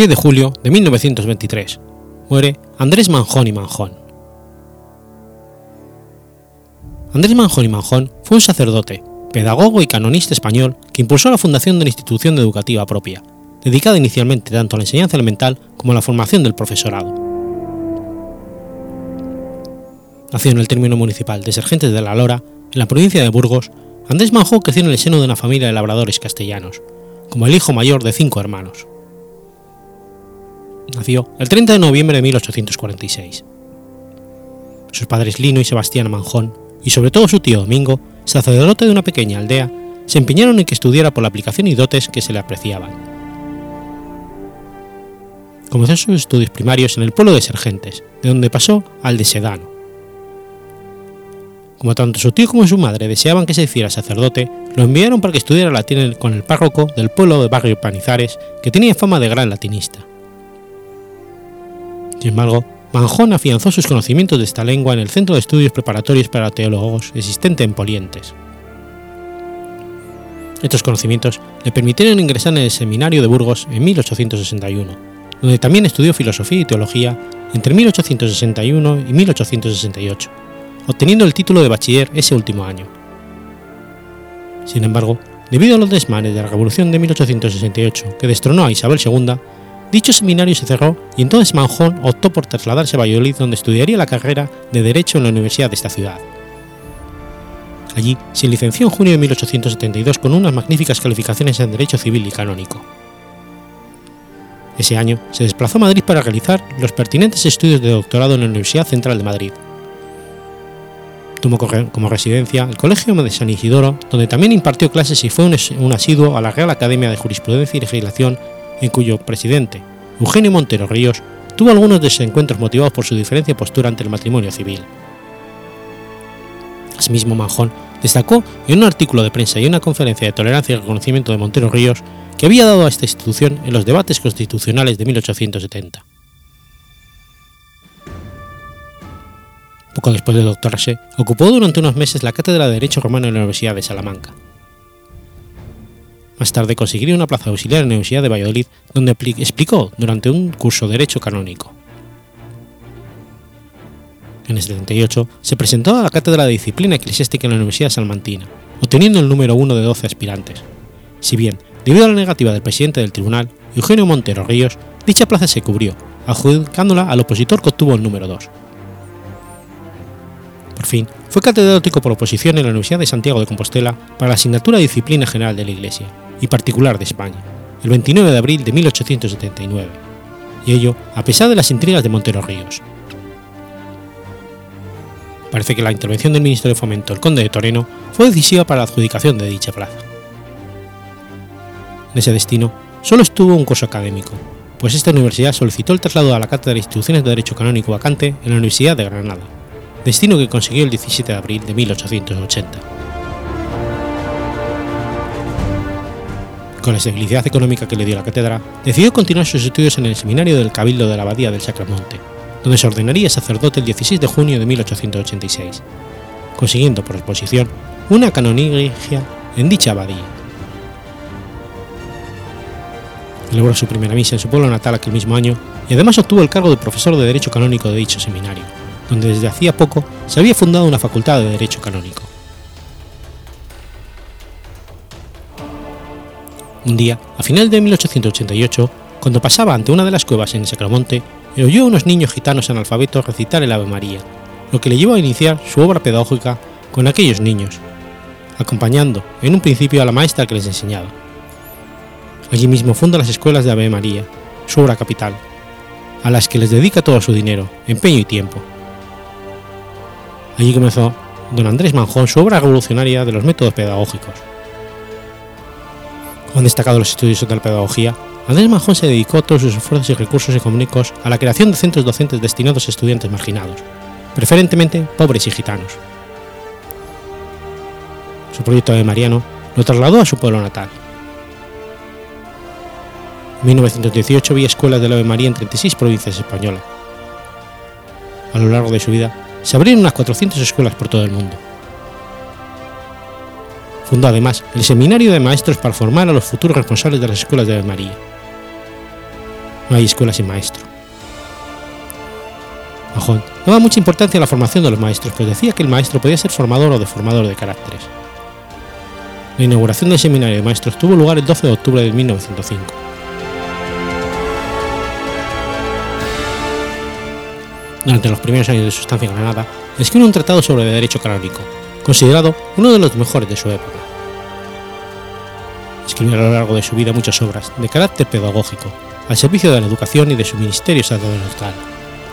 10 de julio de 1923. Muere Andrés Manjón y Manjón. Andrés Manjón y Manjón fue un sacerdote, pedagogo y canonista español que impulsó la fundación de una institución educativa propia, dedicada inicialmente tanto a la enseñanza elemental como a la formación del profesorado. Nacido en el término municipal de Sergentes de la Lora, en la provincia de Burgos, Andrés Manjón creció en el seno de una familia de labradores castellanos, como el hijo mayor de cinco hermanos. Nació el 30 de noviembre de 1846. Sus padres Lino y Sebastián Manjón, y sobre todo su tío Domingo, sacerdote de una pequeña aldea, se empeñaron en que estudiara por la aplicación y dotes que se le apreciaban. Comenzó sus estudios primarios en el pueblo de Sergentes, de donde pasó al de Sedano. Como tanto su tío como su madre deseaban que se hiciera sacerdote, lo enviaron para que estudiara latín con el párroco del pueblo de Barrio Panizares, que tenía fama de gran latinista. Sin embargo, Manjón afianzó sus conocimientos de esta lengua en el Centro de Estudios Preparatorios para Teólogos existente en Polientes. Estos conocimientos le permitieron ingresar en el Seminario de Burgos en 1861, donde también estudió filosofía y teología entre 1861 y 1868, obteniendo el título de bachiller ese último año. Sin embargo, debido a los desmanes de la Revolución de 1868 que destronó a Isabel II, Dicho seminario se cerró y entonces Manjón optó por trasladarse a Valladolid donde estudiaría la carrera de Derecho en la Universidad de esta ciudad. Allí se licenció en junio de 1872 con unas magníficas calificaciones en Derecho Civil y Canónico. Ese año se desplazó a Madrid para realizar los pertinentes estudios de doctorado en la Universidad Central de Madrid. Tomó como residencia el Colegio de San Isidoro, donde también impartió clases y fue un asiduo a la Real Academia de Jurisprudencia y Legislación en cuyo presidente, Eugenio Montero Ríos, tuvo algunos desencuentros motivados por su diferencia de postura ante el matrimonio civil. Asimismo, Manjón destacó en un artículo de prensa y una conferencia de tolerancia y reconocimiento de Montero Ríos que había dado a esta institución en los debates constitucionales de 1870. Poco después de doctorarse, ocupó durante unos meses la cátedra de Derecho Romano en la Universidad de Salamanca. Más tarde conseguiría una plaza auxiliar en la Universidad de Valladolid, donde explicó durante un curso de Derecho Canónico. En el 78 se presentó a la cátedra de Disciplina Eclesiástica en la Universidad Salmantina, obteniendo el número uno de 12 aspirantes. Si bien, debido a la negativa del presidente del tribunal, Eugenio Montero Ríos, dicha plaza se cubrió, adjudicándola al opositor que obtuvo el número 2. Por fin, fue catedrático por oposición en la Universidad de Santiago de Compostela para la asignatura de Disciplina General de la Iglesia, y particular de España, el 29 de abril de 1879, y ello a pesar de las intrigas de Montero Ríos. Parece que la intervención del ministro de Fomento, el conde de Toreno, fue decisiva para la adjudicación de dicha plaza. En ese destino, solo estuvo un curso académico, pues esta universidad solicitó el traslado a la Cátedra de Instituciones de Derecho Canónico vacante en la Universidad de Granada, destino que consiguió el 17 de abril de 1880. Con la estabilidad económica que le dio la cátedra, decidió continuar sus estudios en el seminario del Cabildo de la Abadía del Sacramonte, donde se ordenaría sacerdote el 16 de junio de 1886, consiguiendo por exposición una canonigia en dicha abadía. Celebró su primera misa en su pueblo natal aquel mismo año y además obtuvo el cargo de profesor de Derecho Canónico de dicho seminario, donde desde hacía poco se había fundado una facultad de Derecho Canónico. Un día, a final de 1888, cuando pasaba ante una de las cuevas en Sacramonte, oyó a unos niños gitanos analfabetos recitar el Ave María, lo que le llevó a iniciar su obra pedagógica con aquellos niños, acompañando en un principio a la maestra que les enseñaba. Allí mismo funda las escuelas de Ave María, su obra capital, a las que les dedica todo su dinero, empeño y tiempo. Allí comenzó don Andrés Manjón su obra revolucionaria de los métodos pedagógicos han destacado los estudios de la pedagogía, Andrés Manjón se dedicó todos sus esfuerzos y recursos económicos a la creación de centros docentes destinados a estudiantes marginados, preferentemente pobres y gitanos. Su proyecto de Mariano lo trasladó a su pueblo natal. En 1918 había escuelas de la Ave María en 36 provincias españolas. A lo largo de su vida, se abrieron unas 400 escuelas por todo el mundo. Fundó además el Seminario de Maestros para formar a los futuros responsables de las escuelas de María. No hay escuela sin maestro. Majón daba mucha importancia a la formación de los maestros, pues decía que el maestro podía ser formador o deformador de caracteres. La inauguración del seminario de maestros tuvo lugar el 12 de octubre de 1905. Durante los primeros años de su estancia en Granada, escribió un tratado sobre derecho canónico, considerado uno de los mejores de su época. Escribió a lo largo de su vida muchas obras de carácter pedagógico, al servicio de la educación y de su ministerio sacerdotal,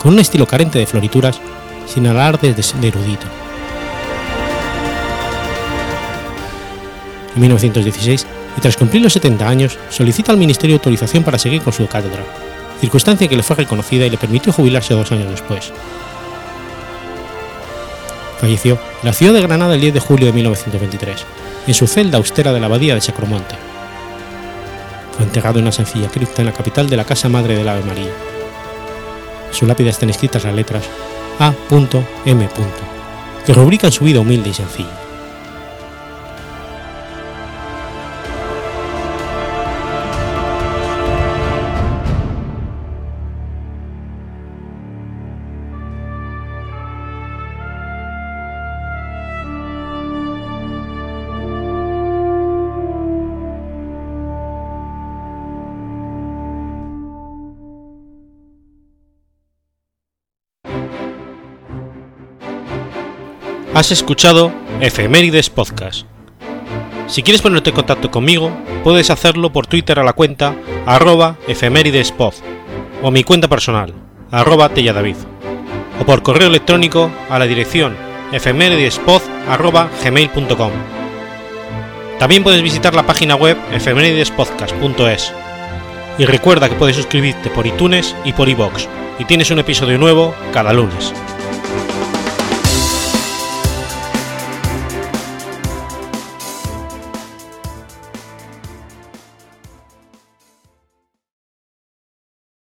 con un estilo carente de florituras, sin alardes de erudito. En 1916, y tras cumplir los 70 años, solicita al Ministerio autorización para seguir con su cátedra, circunstancia que le fue reconocida y le permitió jubilarse dos años después. Falleció ciudad de Granada el 10 de julio de 1923, en su celda austera de la abadía de Sacromonte. Fue enterrado en una sencilla cripta en la capital de la Casa Madre del Ave María. En su lápida están escritas las letras A.M. que rubrican su vida humilde y sencilla. Has escuchado Efemérides Podcast. Si quieres ponerte en contacto conmigo, puedes hacerlo por Twitter a la cuenta arroba efemeridespod o mi cuenta personal, arroba telladavid, o por correo electrónico a la dirección efemeridespod.gmail.com. También puedes visitar la página web efemeridespodcast.es. Y recuerda que puedes suscribirte por iTunes y por iBox, y tienes un episodio nuevo cada lunes.